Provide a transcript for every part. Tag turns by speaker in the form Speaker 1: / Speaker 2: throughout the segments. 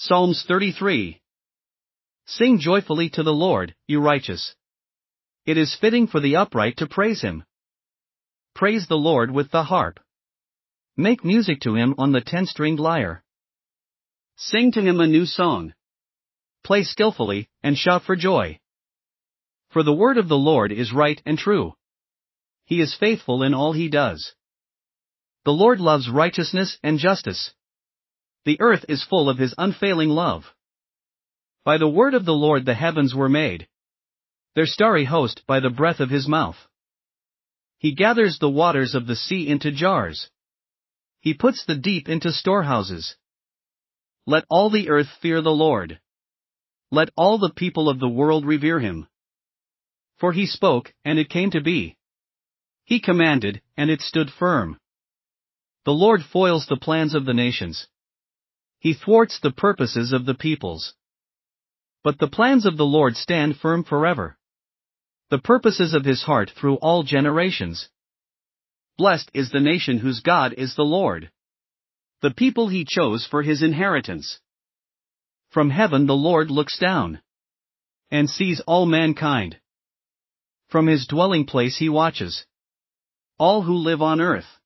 Speaker 1: Psalms 33. Sing joyfully to the Lord, you righteous. It is fitting for the upright to praise him. Praise the Lord with the harp. Make music to him on the ten stringed lyre. Sing to him a new song. Play skillfully, and shout for joy. For the word of the Lord is right and true. He is faithful in all he does. The Lord loves righteousness and justice. The earth is full of his unfailing love. By the word of the Lord the heavens were made, their starry host by the breath of his mouth. He gathers the waters of the sea into jars. He puts the deep into storehouses. Let all the earth fear the Lord. Let all the people of the world revere him. For he spoke, and it came to be. He commanded, and it stood firm. The Lord foils the plans of the nations. He thwarts the purposes of the peoples. But the plans of the Lord stand firm forever. The purposes of his heart through all generations. Blessed is the nation whose God is the Lord. The people he chose for his inheritance. From heaven the Lord looks down and sees all mankind. From his dwelling place he watches all who live on earth.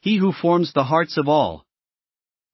Speaker 1: He who forms the hearts of all.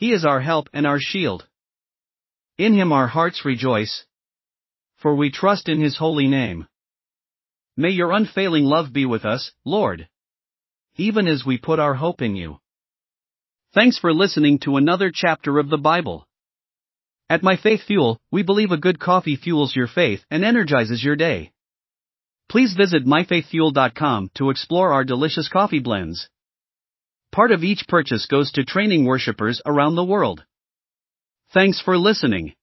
Speaker 1: He is our help and our shield. In him our hearts rejoice. For we trust in his holy name. May your unfailing love be with us, Lord. Even as we put our hope in you. Thanks for listening to another chapter of the Bible. At My Faith Fuel, we believe a good coffee fuels your faith and energizes your day. Please visit myfaithfuel.com to explore our delicious coffee blends. Part of each purchase goes to training worshippers around the world. Thanks for listening.